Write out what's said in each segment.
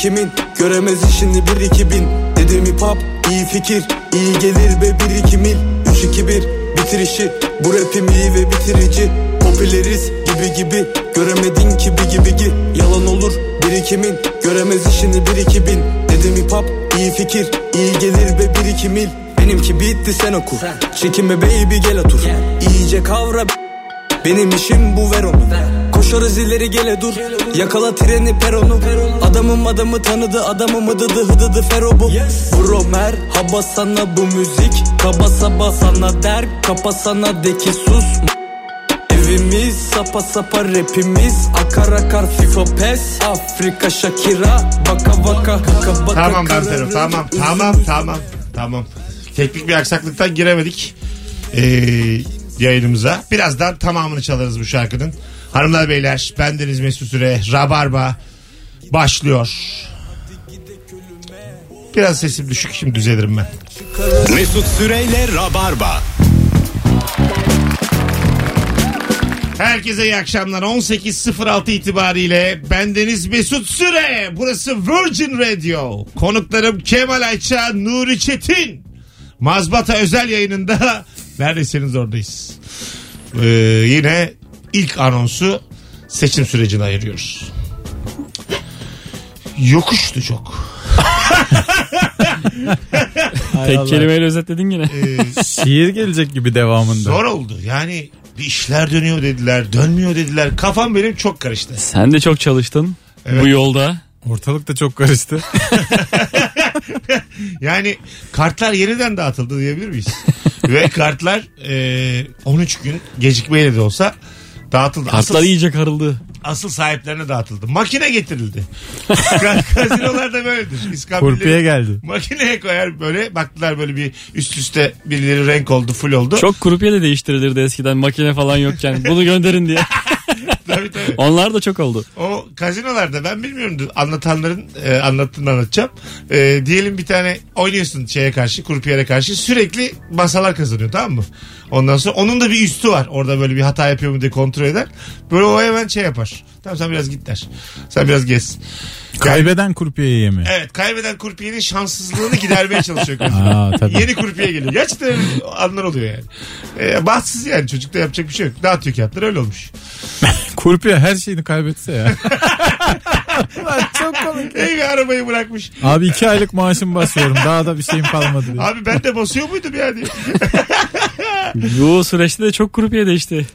Birikimin Göremez işini bir iki bin. Dedim hip hop iyi fikir iyi gelir ve bir iki mil. Üç, iki, bir, bitir işi. Bu rapim iyi ve bitirici. Popüleriz gibi gibi. Göremedin kirbi gibi ki. Yalan olur birikimin. Göremez işini bir iki bin. Dedim hip hop iyi fikir iyi gelir ve bir iki mil. Benimki bitti sen oku. Çekinme baby gel otur. İyice kavra. Benim işim bu ver onu. Koşarız ileri gele dur. Yakala treni peronu Adamım adamı tanıdı adamım hıdıdı hıdıdı fero bu Bro merhaba sana bu müzik Kaba saba sana der Kapa sana de ki sus Evimiz sapa sapa rapimiz Akar akar FIFA PES Afrika Shakira Baka baka baka baka Tamam. Fero tamam tamam tamam tamam. Teknik bir aksaklıktan giremedik ee, yayınımıza. Birazdan tamamını çalarız bu şarkının. Hanımlar beyler bendeniz Mesut Süre Rabarba başlıyor. Biraz sesim düşük şimdi düzelirim ben. Mesut Süreyle Rabarba. Herkese iyi akşamlar. 18.06 itibariyle bendeniz Mesut Süre. Burası Virgin Radio. Konuklarım Kemal Ayça, Nuri Çetin. Mazbata özel yayınında neredesiniz oradayız. Ee, yine ilk anonsu seçim sürecine ayırıyoruz. Yokuştu çok. Tek kelimeyle özetledin yine. Ee, Şiir gelecek gibi devamında. zor oldu. Yani bir işler dönüyor dediler, dönmüyor dediler. Kafam benim çok karıştı. Sen de çok çalıştın Evet. bu yolda. Ortalık da çok karıştı. Yani kartlar yeniden dağıtıldı diyebilir miyiz? Ve kartlar e, 13 gün gecikmeyle de olsa dağıtıldı. Kartlar asıl, iyice karıldı. asıl sahiplerine dağıtıldı. Makine getirildi. Ka- Kazinolar da böyledir. İskambilleri Kurpiye geldi. Makineye koyar böyle baktılar böyle bir üst üste birileri renk oldu full oldu. Çok krupiye de değiştirilirdi eskiden makine falan yokken. Bunu gönderin diye. Tabii tabii. Onlar da çok oldu. O kazinolarda ben bilmiyorum anlatanların e, anlattığını anlatacağım. E, diyelim bir tane oynuyorsun şeye karşı kurpiyere karşı sürekli masalar kazanıyor tamam mı? Ondan sonra onun da bir üstü var. Orada böyle bir hata yapıyor mu diye kontrol eder. Böyle o hemen şey yapar. Tamam sen biraz git der. Sen biraz gez. Kaybeden kurpiyeyi yemi. Evet kaybeden kurpiyenin şanssızlığını gidermeye çalışıyor. Aa, tabii. Yeni kurpiye geliyor. Gerçekten öyle anlar oluyor yani. E, bahtsız yani çocukta yapacak bir şey yok. Dağıtıyor kağıtları öyle olmuş. Kurpiye her şeyini kaybetse ya. Lan çok komik. Evi arabayı bırakmış. Abi iki aylık maaşımı basıyorum. Daha da bir şeyim kalmadı diye. Abi ben de basıyor muydum yani? Bu süreçte de çok krupiye değişti.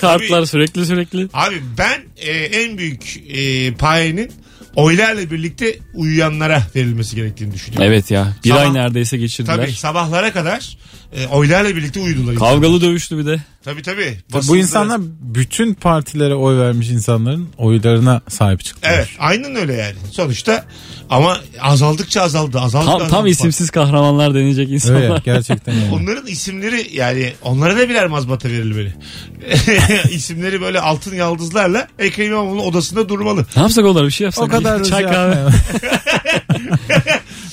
Kartlar sürekli sürekli. Abi ben e, en büyük e, payenin oylarla birlikte uyuyanlara verilmesi gerektiğini düşünüyorum. Evet ya. Bir Sabah- ay neredeyse geçirdiler. Tabii sabahlara kadar e, oylarla birlikte insanlar. Kavgalı dövüştü bir de. Tabii tabii. Bu Basında- insanlar bütün partilere oy vermiş insanların oylarına sahip çıktılar. Evet aynen öyle yani. Sonuçta ama azaldıkça azaldı. azaldıkça Tam, tam azaldı. isimsiz kahramanlar denilecek insanlar. Öyle gerçekten yani. Onların isimleri yani onlara da birer mazbata verilmeli. İsimleri böyle altın yaldızlarla Ekrem İmamoğlu'nun odasında durmalı. Ne yapsak onlar bir şey yapsak. O kadar Çay hızlı kahve.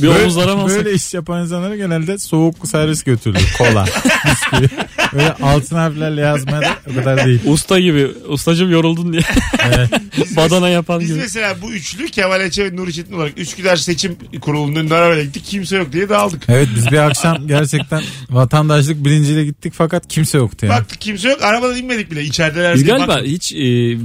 Bir Böyle, omuzlara mı böyle iş yapan insanlara genelde soğuk servis götürülür. Kola, bisküvi. Böyle altın harflerle yazmaya da o kadar değil. Usta gibi. Ustacım yoruldun diye. Badana yapan Biz gibi. mesela bu üçlü Kemal Ece ve Nuri Çetin olarak Üsküdar Seçim Kurulu'nun önüne arabaya gittik. Kimse yok diye dağıldık. Evet biz bir akşam gerçekten vatandaşlık bilinciyle gittik fakat kimse yoktu yani. Baktık kimse yok. Arabadan inmedik bile. İçerideler Biz galiba baktık. hiç e,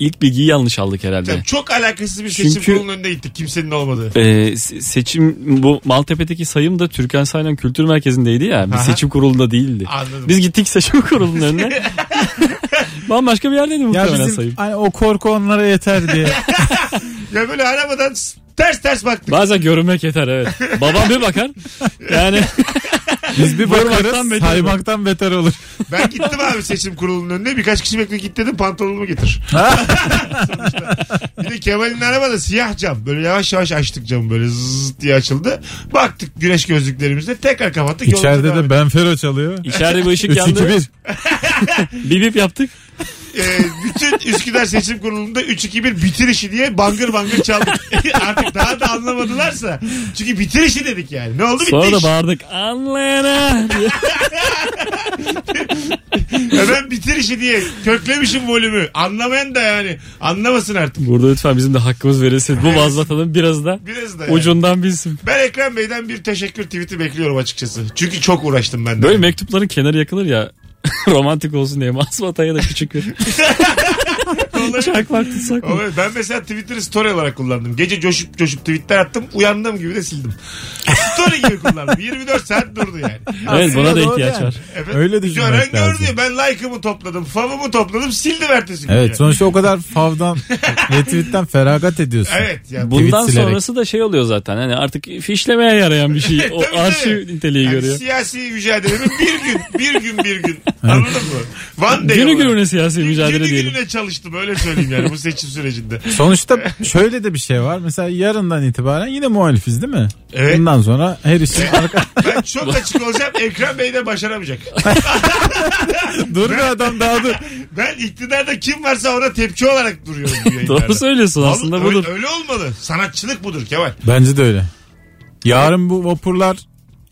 ilk bilgiyi yanlış aldık herhalde. Yani çok alakasız bir seçim Çünkü- kurulunun önünde gittik kimsenin olmadığı. Se- seçim bu Maltepe'deki sayım da Türkan Saylan Kültür Merkezi'ndeydi ya. Biz Aha. seçim kurulunda değildi. Anladım. Biz gittik seçim kurulunun önüne. Bambaşka bir yerdeydi Ya muhtemelen bizim sayım. hani o korku onlara yeter diye. Ya böyle arabadan ters ters baktık. Bazen görünmek yeter evet. Babam bir bakar. Yani Biz bir bakarız beter saymaktan beter olur. Ben gittim abi seçim kurulunun önüne. Birkaç kişi bekliyor git dedim pantolonumu getir. Sonuçta. Bir de Kemal'in arabada siyah cam. Böyle yavaş yavaş açtık camı böyle zzzz diye açıldı. Baktık güneş gözlüklerimizle tekrar kapattık. yolumuza İçeride de. Benfero çalıyor. içeride bir ışık 3 2 yandı. 1. Bip bip yaptık. Ee, bütün Üsküdar Seçim Kurulu'nda 3-2-1 bitir işi diye bangır bangır çaldık. Artık daha da anlamadılarsa. Çünkü bitir işi dedik yani. Ne oldu bitti Sonra da iş. bağırdık. Anlayana. Ya ben bitir işi diye köklemişim volümü. Anlamayan da yani. Anlamasın artık. Burada lütfen bizim de hakkımız verilsin. Bu mazbatanın biraz da Biraz da yani. ucundan bilsin. Ben Ekrem Bey'den bir teşekkür tweet'i bekliyorum açıkçası. Çünkü çok uğraştım ben de. Böyle mektupların kenarı yakılır ya. romantik olsun diye. Mazbataya da küçük bir çakmak tutsak mı? Ama Ben mesela Twitter'ı story olarak kullandım. Gece coşup coşup tweetler attım. Uyandığım gibi de sildim. Story gibi kullandım. 24 saat durdu yani. Evet buna da ihtiyaç yani. var. Evet. Öyle düşünmek Gören lazım. gördü. Ben like'ımı topladım. Fav'ımı topladım. Sildim ertesi gün. Evet yani. sonuçta o kadar favdan retweetten feragat ediyorsun. Evet. Yani Bundan silerek. sonrası da şey oluyor zaten. Hani artık fişlemeye yarayan bir şey. O arşiv niteliği Yani görüyor. Siyasi mücadelemin bir gün, bir gün, bir gün. Anladın mı? One day Günü olarak. gününe siyasi mücadele Günü diyelim. gününe çalıştım öyle söyleyeyim yani bu seçim sürecinde. Sonuçta şöyle de bir şey var. Mesela yarından itibaren yine muhalifiz değil mi? Evet. Bundan sonra her işin arka... Ben çok açık olacağım. Ekrem Bey de başaramayacak. dur bir adam daha dur. Ben iktidarda kim varsa ona tepki olarak duruyorum bu yayınlarda. Doğru söylüyorsun Vallahi aslında öyle, budur. öyle olmalı. Sanatçılık budur Kemal. Bence de öyle. Yarın bu vapurlar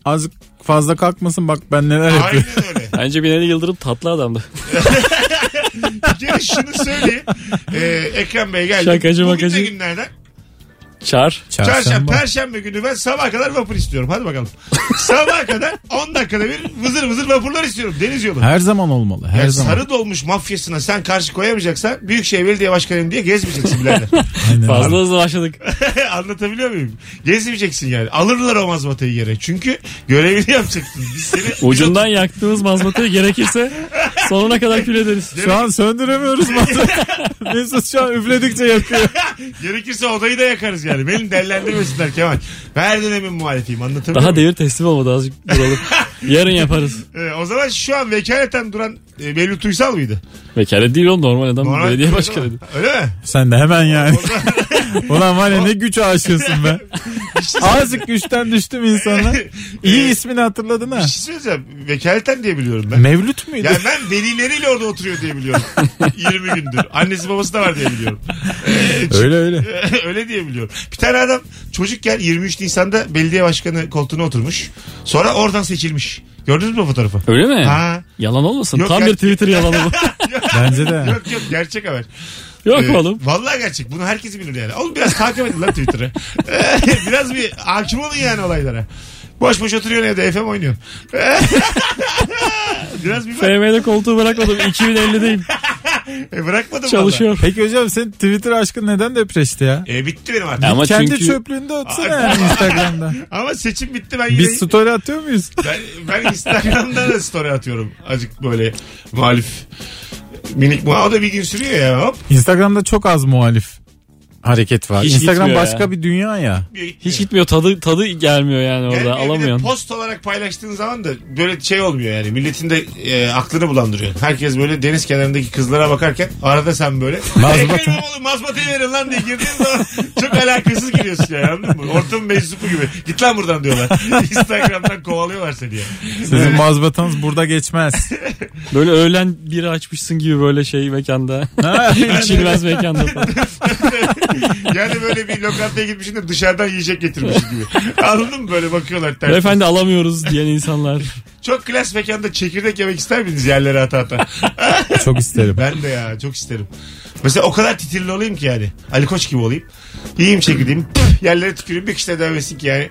azıcık fazla kalkmasın bak ben neler yapıyorum. Aynen öyle. Bence Binali Yıldırım tatlı adamdı. Kere şunu söyleyeyim. Ee, Ekrem Bey geldi. Şakacı Bugün makacı. de günlerden. Çağır. Çarşamba, Çarşamba. perşembe günü ben sabah kadar vapur istiyorum. Hadi bakalım. sabah kadar 10 dakikada bir vızır vızır vapurlar istiyorum. Deniz yolu. Her zaman olmalı. Her Yani zaman. sarı dolmuş mafyasına sen karşı koyamayacaksan Büyükşehir Belediye Başkanıyım diye gezmeyeceksin birader. Aynen. Fazla hızlı başladık. Anlatabiliyor muyum? Gezmeyeceksin yani. Alırlar o mazbatayı yere. Çünkü görevini yapacaksın. Biz seni Ucundan yaktığımız mazbatayı gerekirse sonuna kadar kül ederiz. Şu an söndüremiyoruz. Mesut şu an üfledikçe yakıyor. Gerekirse odayı da yakarız yani. Beni dellendirmesinler Kemal. Ben her dönemin muhalifiyim anlatabiliyor Daha muyum? devir teslim olmadı azıcık duralım. Yarın yaparız. Ee, o zaman şu an vekaleten duran e, Mevlüt Uysal mıydı? Vekalet değil oğlum normal adam Normal- belediye başkanıydı. Öyle mi? Sen de hemen yani. Ulan var ya ne güç aşığısın be. Azıcık güçten düştüm insana. İyi ismini hatırladın ha. Bir şey söyleyeceğim. Vekaleten diye biliyorum ben. Mevlüt müydü? Yani ben velileriyle orada oturuyor diye biliyorum. 20 gündür. Annesi babası da var diye biliyorum. Ee, Öyle öyle. Öyle diye biliyorum. Bir tane adam çocukken 23 Nisan'da belediye başkanı koltuğuna oturmuş. Sonra oradan seçilmiş. Gördünüz mü o fotoğrafı? Öyle mi? Ha. Yalan olmasın. Yok Tam bir Twitter yalanı bu. Bence de. Yok yok gerçek haber. Yok Ee, oğlum. Vallahi gerçek. Bunu herkes bilir yani. Oğlum biraz takip edin lan Twitter'ı. biraz bir hakim olun yani olaylara. Boş boş oturuyorsun evde FM oynuyorsun. biraz bir bak. FM'de koltuğu bırakmadım. 2050'deyim. E, bırakmadım Çalışıyor. Peki hocam senin Twitter aşkın neden depreşti ya? E, bitti benim artık. Ama Kendi çünkü çöplüğünde ötsene yani Instagram'da. Ama seçim bitti ben yine... Biz story atıyor muyuz? Ben, ben Instagram'da da story atıyorum. Azıcık böyle muhalif. Minik muhalif. O da bir gün sürüyor ya hop. Instagram'da çok az muhalif hareket var. Hiç Instagram gitmiyor başka ya. bir dünya ya. hiç gitmiyor. Tadı tadı gelmiyor yani orada. Gelmiyor. Alamıyorsun. post olarak paylaştığın zaman da böyle şey olmuyor yani. Milletin de e, aklını bulandırıyor. Herkes böyle deniz kenarındaki kızlara bakarken arada sen böyle Mazbata. Mazbatayı verin lan diye girdiğin zaman çok alakasız giriyorsun yani anladın mı? Ortamın meczupu gibi. Git lan buradan diyorlar. Instagram'dan kovalıyorlar seni yani. Sizin mazbatanız burada geçmez. Böyle öğlen biri açmışsın gibi böyle şey mekanda. İçilmez mekanda falan. Yani böyle bir lokantaya gitmişsin de dışarıdan yiyecek getirmişsin gibi. Anladın mı? Böyle bakıyorlar ters. Beyefendi alamıyoruz diyen insanlar. çok klas mekanda çekirdek yemek ister miydiniz yerlere ata ata? Çok isterim. Ben de ya çok isterim. Mesela o kadar titirli olayım ki yani. Ali Koç gibi olayım. Yiyeyim çekirdeğimi. püf, yerlere tüküreyim bir kişi de dövmesin ki yani.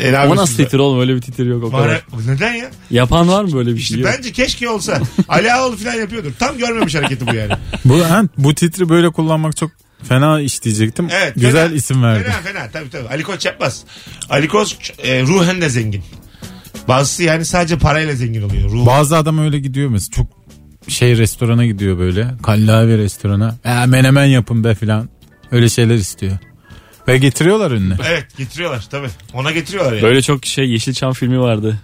E, ne O yapıyorsunuz nasıl titir oğlum öyle bir titir yok o kadar. Var- Neden ya? Yapan var mı böyle bir İşte şey? Yok. bence keşke olsa. Ali Ağaoğlu falan yapıyordur. Tam görmemiş hareketi bu yani. Bu, ha, bu titri böyle kullanmak çok fena iş diyecektim. Evet. Güzel fena. isim verdi. Fena fena tabii tabii. Ali Koç yapmaz. Ali Koç e, ruhen de zengin. Bazısı yani sadece parayla zengin oluyor. Ruh. Bazı adam öyle gidiyor mesela çok şey restorana gidiyor böyle. Kallavi restorana. E, menemen yapın be filan. Öyle şeyler istiyor. Ve getiriyorlar önüne. evet getiriyorlar tabii. Ona getiriyorlar yani. Böyle çok şey Yeşilçam filmi vardı.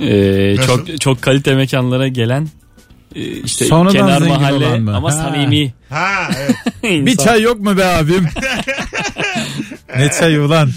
Ee, Nasıl? çok çok kalite mekanlara gelen işte Sonradan kenar zengin mahalle olan mı? ama Ha. samimi. Ha evet. Bir çay yok mu be abim? ne çayı ulan?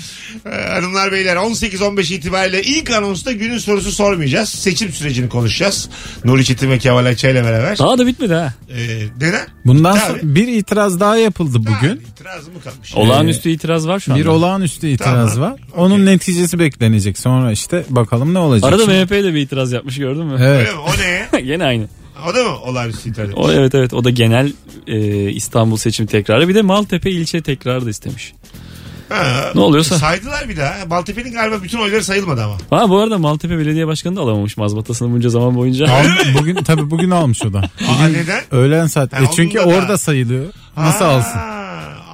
Ee, Hanımlar beyler 18-15 itibariyle ilk anonsta günün sorusu sormayacağız. Seçim sürecini konuşacağız. Nuri Çetin ve Kemal Ayça ile beraber. Daha da bitmedi ha. Ee, neden? Bundan Tabii. sonra bir itiraz daha yapıldı Ha, bugün. itirazı mı kalmış? Olağanüstü itiraz var şu anda. Bir olağanüstü itiraz Tamam. var. Onun neticesi beklenecek. Sonra işte bakalım ne olacak. Arada Şimdi- MHP de bir itiraz yapmış gördün mü? Evet. Öyle mi? O neye? Gene aynı. O da mı olağanüstü itiraz etmiş? O evet evet o da genel e, İstanbul seçimi tekrarı. Bir de Maltepe ilçe tekrarı da istemiş. Ha, Ne oluyorsa. Saydılar bir daha. Maltepe'nin galiba bütün oyları sayılmadı ama. Ha bu arada Maltepe Belediye Başkanı da alamamış mazbatasını bunca zaman boyunca. Al- bugün tabii bugün almış o da. Aa, neden? Öğlen saat. Ha, E çünkü onun da- orada sayılıyor. Nasıl Aa, alsın?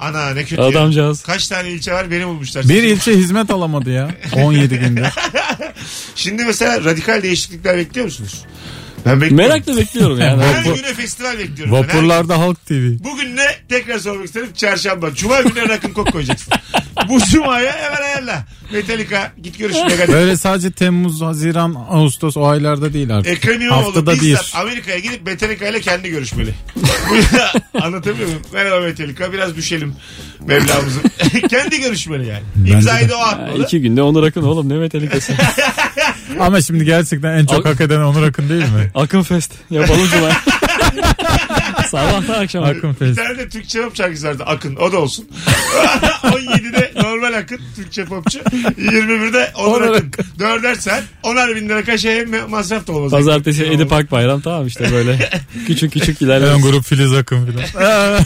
Ana ne kötü ya. Adamcağız. Kaç tane ilçe var beni bulmuşlar. Bir ilçe hizmet alamadı ya. 17 günde. Şimdi mesela radikal değişiklikler bekliyor musunuz? Ben bekliyorum. Merakla bekliyorum yani. Her Vapur- güne festival bekliyorum. ben. Her- Vapurlarda Halk TV. Bugün ne? Tekrar sormak isterim. Çarşamba. Cuma günü rakın kok koyacaksın. Bu cumaya hemen ayarla. Metallica git görüş Megadeth. Böyle sadece Temmuz, Haziran, Ağustos o aylarda değil artık. Ekrem İmamoğlu Haftada bir. bizzat Amerika'ya gidip Metallica ile kendi görüşmeli. Anlatabiliyor muyum? Merhaba Metallica biraz düşelim Mevlamızı. kendi görüşmeli yani. İmzayı da o Ha, atmalı. iki günde Onur Akın oğlum ne metelikası. Ama şimdi gerçekten en çok hak eden Onur Akın değil mi? Akın Fest yapalım cuma. Sabahtan akşam. Akın Bir Fest. tane de Türkçe pop şarkısı vardı. Akın. O da olsun. 17'de normal Akın. Türkçe popçu. 21'de Onur Onur Akın. Dörder saat. 10'ar bin lira kaşe hem masraf da olmaz. Pazartesi Olmaz. Edip Akbayram tamam işte böyle küçük küçük ilerliyoruz. Ön grup Filiz Akın filan.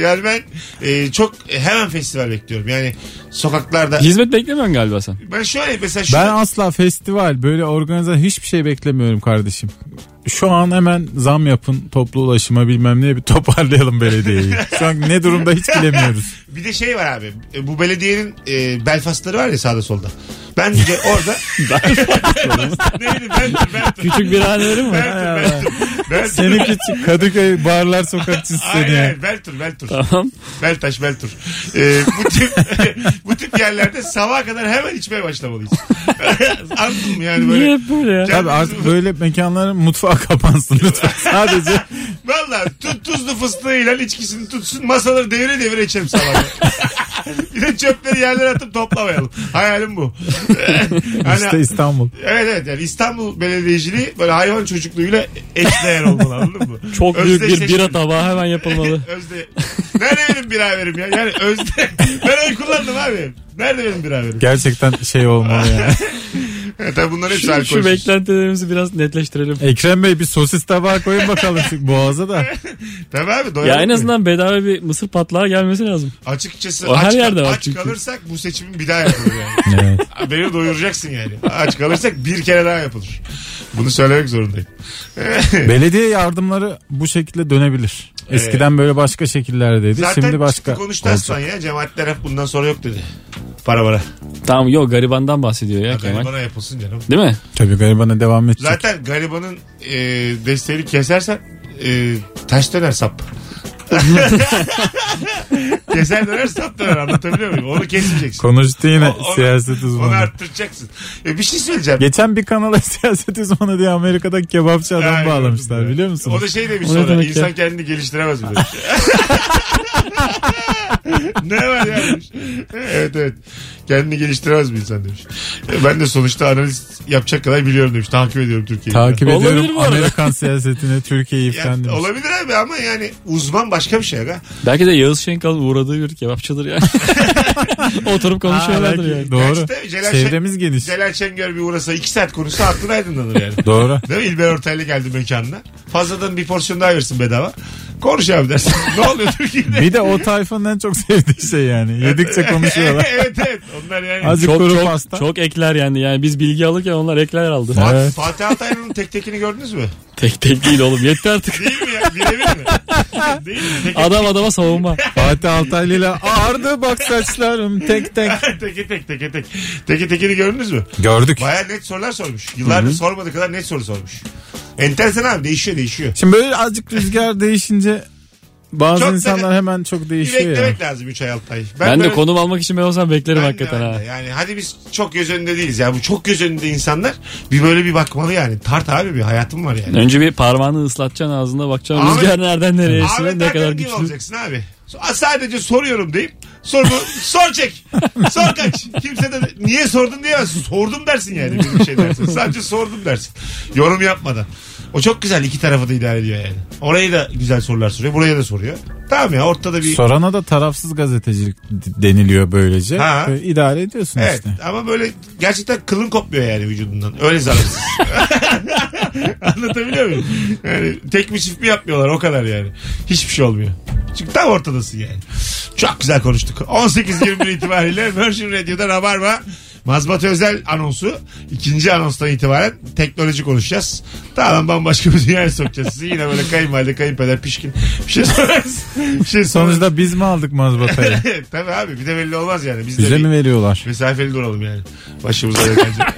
Yani ben e, çok hemen festival bekliyorum. Yani sokaklarda. Hizmet beklemiyorsun galiba sen. Ben şöyle mesela şu Ben asla festival böyle organize hiçbir şey beklemiyorum kardeşim. Şu an hemen zam yapın toplu ulaşıma bilmem neye bir toparlayalım belediyeyi. Şu an ne durumda hiç bilemiyoruz. Bir de şey var abi. E, Bu belediyenin e, Belfastları var ya sağda solda. Bence orada neydi ben ben Küçük bir haneleri mi var? ben ben Seni küçük Kadıköy barlar sokakçısı seni Hayır ya. hayır Beltur Beltur. Tamam. Beltaş Beltur. Ee, bu tip bu tip yerlerde sabaha kadar hemen içmeye başlamalıyız. Anladın mı yani böyle? Niye hep böyle ya? Tabii artık böyle mekanların mutfağı kapansın lütfen. Sadece Valla tut tuzlu fıstığıyla içkisini tutsun masaları devire devire içelim sabah. bir de çöpleri yerlere atıp toplamayalım. Hayalim bu. hani, işte İstanbul. evet evet yani İstanbul Belediyeciliği böyle hayvan çocukluğuyla eşdeğer olmalı anladın mı? Çok büyük bir bira tabağı hemen yapılmalı. Özde. Nerede benim bir haberim ya? Yani Özde. Ben oy kullandım abi. Nerede benim bir haberim? Gerçekten şey olmalı yani. Evet, tabii bunların hepsi Şu, şu beklentilerimizi biraz netleştirelim. Ekrem Bey bir sosis tabağı koyun bakalım şu boğaza da. Tabii abi doyalım. Ya en azından bedava bir mısır patlağı gelmesi lazım. Açıkçası O her aç, yerde var aç çünkü. kalırsak bu seçimin bir daha yapılır yani. Evet. Beni doyuracaksın yani. Aç kalırsak bir kere daha yapılır. Bunu söylemek zorundayım. Belediye yardımları bu şekilde dönebilir. Eskiden böyle başka şekillerdeydi. Zaten Şimdi başka. konuştu Aslan ya. Cemaatler hep bundan sonra yok dedi. Para para. Tamam yok garibandan bahsediyor ya Kemal. Garibana yapılsın canım. Değil mi? Tabii garibana devam edecek. Zaten garibanın e, desteğini kesersen e, taş döner sap. Keser döner sap döner anlatabiliyor muyum? Onu kesmeyeceksin. Konuştu yine O- onu- siyaset Onu uzmanı. arttıracaksın. E, bir şey söyleyeceğim. Geçen bir kanala siyaset uzmanı diye Amerika'daki kebapçı adam bağlamışlar biliyor musunuz? O da şey demiş O sonra insan ya? kendini geliştiremez mi. ne var ya demiş. Evet evet. Kendini geliştiremez bir insan demiş. Ben de sonuçta analiz yapacak kadar biliyorum demiş. Takip ediyorum Türkiye'yi. Takip Olabilir ediyorum bu arada. Amerikan siyasetini Türkiye'yi Ya, falan demiş. olabilir abi ama yani uzman başka bir şey. Aga. Belki de Yağız Şenkal'ın uğradığı bir kebapçıdır yani. Oturup konuşuyorlardır belki- yani. Doğru. De Celal Çevremiz geniş. Celal Şengör bir uğrasa iki saat konuşsa aklın aydınlanır yani. Doğru. Değil mi? İlber Ortaylı geldi mekanına. Fazladan bir porsiyon daha versin bedava. Konuş abi dersin. ne oluyor Türkiye'de? Bir de o tayfanın en çok sevdiği şey yani. Yedikçe konuşuyorlar. evet evet. Onlar yani. Azıcık Çok kuru çok pasta. çok ekler yani. Yani biz bilgi alırken onlar ekler aldı. Fat- Evet. Fatih Altaylı'nın tek tekini gördünüz mü? Tek tek değil oğlum. Yetti artık. Değil mi ya? Birebir mi? Değil mi? Tek Adam adama savunma. Fatih Altaylı ile ağardı bak saçlarım tek tek. teke tek teke tek. Teke tekini gördünüz mü? Gördük. Baya net sorular sormuş. Yıllardır sormadığı kadar net soru sormuş. Enteresan abi değişiyor değişiyor. Şimdi böyle azıcık rüzgar değişince bazı Çok insanlar da- hemen çok Bir değişiyor ya. beklemek lazım 3 ay 6 ay. Ben, de böyle- konum almak için ben olsam beklerim Ben de, hakikaten ben ha. de. Yani hadi biz çok göz önünde değiliz ya. Bu çok göz önünde insanlar bir böyle bir bakmalı yani. Tart abi bir hayatım var yani. Önce bir parmağını ıslatacaksın ağzına bakacaksın. Ahmet- Rüzgar nereden nereye esiyor ne kadar güçlü. olacaksın abi. Sadece soruyorum deyip sorumu sor çek. Sor kaç. Kimse de niye sordun diyemezsin. Sordum dersin yani bir şey dersin. Sadece sordum dersin. Yorum yapmadan. O çok güzel iki tarafı da idare ediyor yani. Orayı da güzel sorular soruyor. Buraya da soruyor. Tamam ya ortada bir... Sorana da tarafsız gazetecilik deniliyor böylece. Ha. Böyle idare ediyorsun Evet işte. ama böyle gerçekten kılın kopmuyor yani vücudundan. Öyle zararsız. Anlatabiliyor muyum? Yani tek mi çift mi yapmıyorlar o kadar yani. Hiçbir şey olmuyor. Çünkü tam ortadasın yani. Çok güzel konuştuk. 18-21 itibariyle Virgin Radio'da Rabarba Mazbat Özel anonsu. ikinci anonstan itibaren teknoloji konuşacağız. Tamam bambaşka bir dünyaya sokacağız sizi. Yine böyle kayınvalide, kayınpeder, pişkin bir şey sorarız. Bir şey sorarız. Sonuçta biz mi aldık mazbatayı? Tabii abi bir de belli olmaz yani. Biz de Bize bir- mi veriyorlar? Mesafeli duralım yani. Başımıza yakacak.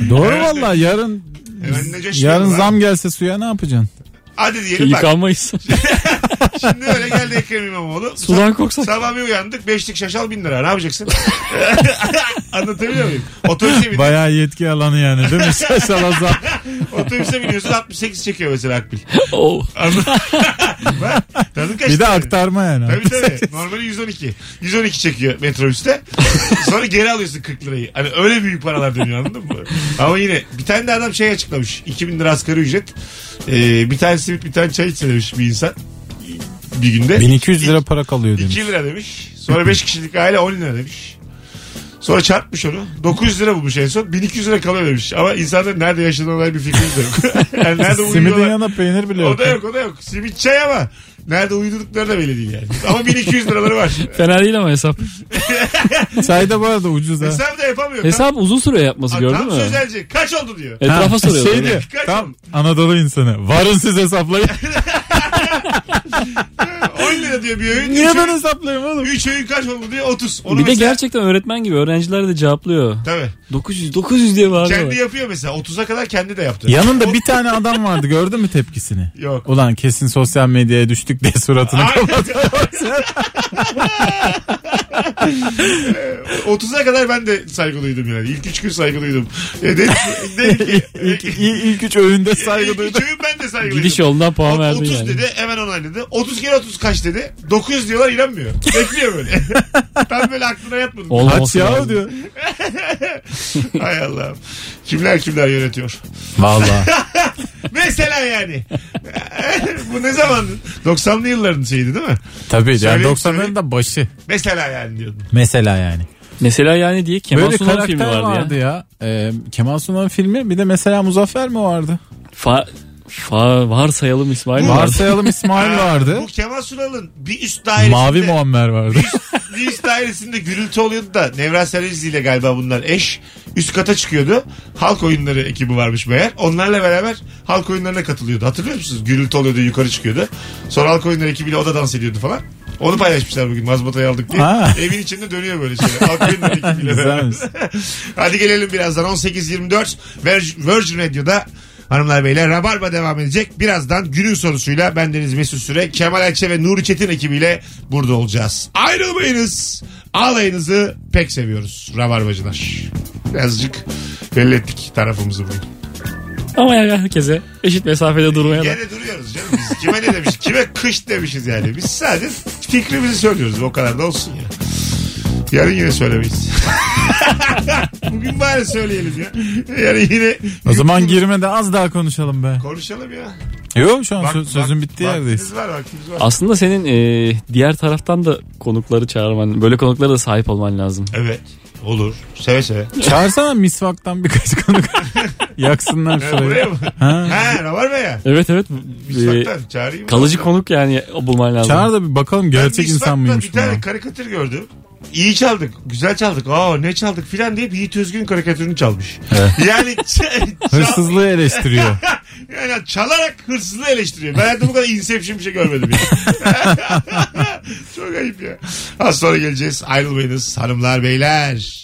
Doğru valla yarın Hemen ne coşuyoruz yarın abi. zam gelse suya ne yapacaksın? Hadi diyelim bak. Yıkanmayız. Şimdi öyle geldi Ekrem İmamoğlu. Sudan korksak. Sabah bir uyandık. Beşlik şaşal bin lira. Ne yapacaksın? Anlatabiliyor muyum? Otobüse, bin, Bayağı yetki alanı yani değil mi? Şaşala zam. otobüse biniyorsun 68 çekiyor mesela Akbil. Oh. Tadın kaçtı. Bir de aktarma yani. Tabii tabii. Normali 112. 112 çekiyor metrobüste. Sonra geri alıyorsun 40 lirayı. Hani öyle büyük paralar dönüyor anladın mı? Ama yine bir tane de adam şey açıklamış. 2000 lira asgari ücret. Ee, bir tane simit bir tane çay içse demiş bir insan. Bir günde. 1200 lira para kalıyor demiş. 2 lira demiş. Sonra 5 kişilik aile 10 lira demiş. Sonra çarpmış onu. 900 lira bulmuş en son. 1200 lira kalıyor demiş. Ama insanların nerede yaşadığına dair bir fikrimiz de yok. yani nerede Simidin uyuyorlar. yanında peynir bile yok. O da yok o da yok. Simit çay ama. Nerede uyudukları da belli değil yani. Ama 1200 liraları var. Fena değil ama hesap. Çay da bu arada ucuz ha. Hesap da yapamıyor. Hesap uzun sürüyor yapması tam, gördün tam mü? sözelci. Kaç oldu diyor. Etrafa soruyor. Şey diyor. Kaç Tam? Anadolu insanı. Varın siz hesaplayın. 10 lira diyor bir öğün. Niye Üç ben öğün- hesaplayayım oğlum? Üç öğün kaç oldu diyor 30. Onu Bir de mesela- gerçekten öğretmen gibi öğrenciler de cevaplıyor. Tabii. 900 900 diye bağırıyorlar. Kendi yapıyor mesela. 30'a kadar kendi de yaptı. Yanında bir tane adam vardı gördün mü tepkisini? Yok. Ulan kesin sosyal medyaya düştük diye suratını kapattı. 30'a kadar ben de saygı duydum yani. İlk 3 gün saygı duydum. E, de, de, de, ilk, ilk, ilk üç öğünde saygı İlk duydum. üç öğün ben de saygı duydum. Gidiş yolundan puan verdin 30 yani. dedi hemen onayladı. 30 kere 30 kaç dedi. 900 diyorlar inanmıyor. Bekliyor böyle. Tam böyle aklına yatmadı. Kaç Olmaması ya diyor. Hay Allah'ım. Kimler kimler yönetiyor. Valla. Mesela yani. Bu ne zaman? 90'lı yılların şeydi değil mi? Tabii yani Söyle- 90'ların da başı. Mesela yani diyordun. Mesela yani. Mesela yani diye Kemal Böyle Sunal karakter filmi vardı, vardı, ya. ya. Ee, Kemal Sunal filmi bir de mesela Muzaffer mi vardı? Fa, fa, varsayalım İsmail vardı? Varsayalım İsmail vardı. Bu Kemal Sunal'ın bir üst dairesinde Mavi Muammer vardı. bir üst dairesinde gürültü oluyordu da Nevra Serezli ile galiba bunlar eş. Üst kata çıkıyordu. Halk oyunları ekibi varmış meğer. Onlarla beraber halk oyunlarına katılıyordu. Hatırlıyor musunuz? Gürültü oluyordu yukarı çıkıyordu. Sonra halk oyunları ekibiyle o da dans ediyordu falan. Onu paylaşmışlar bugün mazbatayı aldık diye. Ha. Evin içinde dönüyor böyle şeyler. Halk oyunları ekibiyle beraber. Güzelmiş. Hadi gelelim birazdan 18.24 Virgin Virgin Radio'da Hanımlar beyler Rabarba devam edecek. Birazdan günün sorusuyla bendeniz Mesut Süre, Kemal Ayçe ve Nuri Çetin ekibiyle burada olacağız. Ayrılmayınız. Alayınızı pek seviyoruz Rabarbacılar. Birazcık belli ettik tarafımızı bugün. Ama yani herkese eşit mesafede durmaya da. Gene duruyoruz canım biz. Kime ne demiş? Kime kış demişiz yani. Biz sadece fikrimizi söylüyoruz. O kadar da olsun ya. Yarın yine söylemeyiz. Bugün bari söyleyelim ya. Yarın yine O zaman girmeden az daha konuşalım be. konuşalım ya. Yok şu an Bak- sö- sözün bak- bittiği yerdeyiz. Vaktimiz var vaktimiz var. Aslında senin e, diğer taraftan da konukları çağırman, böyle konuklara da sahip olman lazım. Evet. Olur. Seve seve. Çağırsana misvaktan birkaç konuk. Yaksınlar Ha, şurayı. buraya mı? Ha. Ha var mı ya? Evet evet. E, baktan çağırayım. mı? kalıcı konuk yani bulman lazım. Çağır da bir bakalım Ben gerçek insan mıymış Bir tane karikatür gördüm. İyi çaldık. Güzel çaldık. Aa ne çaldık filan diye Yiğit Özgün karikatürünü çalmış. Yani ç- çal- Hırsızlığı eleştiriyor. yani çalarak hırsızlığı eleştiriyor. Ben hayatımda bu kadar inception bir şey görmedim. Yani. Çok ayıp ya. Az sonra geleceğiz. Ayrılmayınız hanımlar beyler.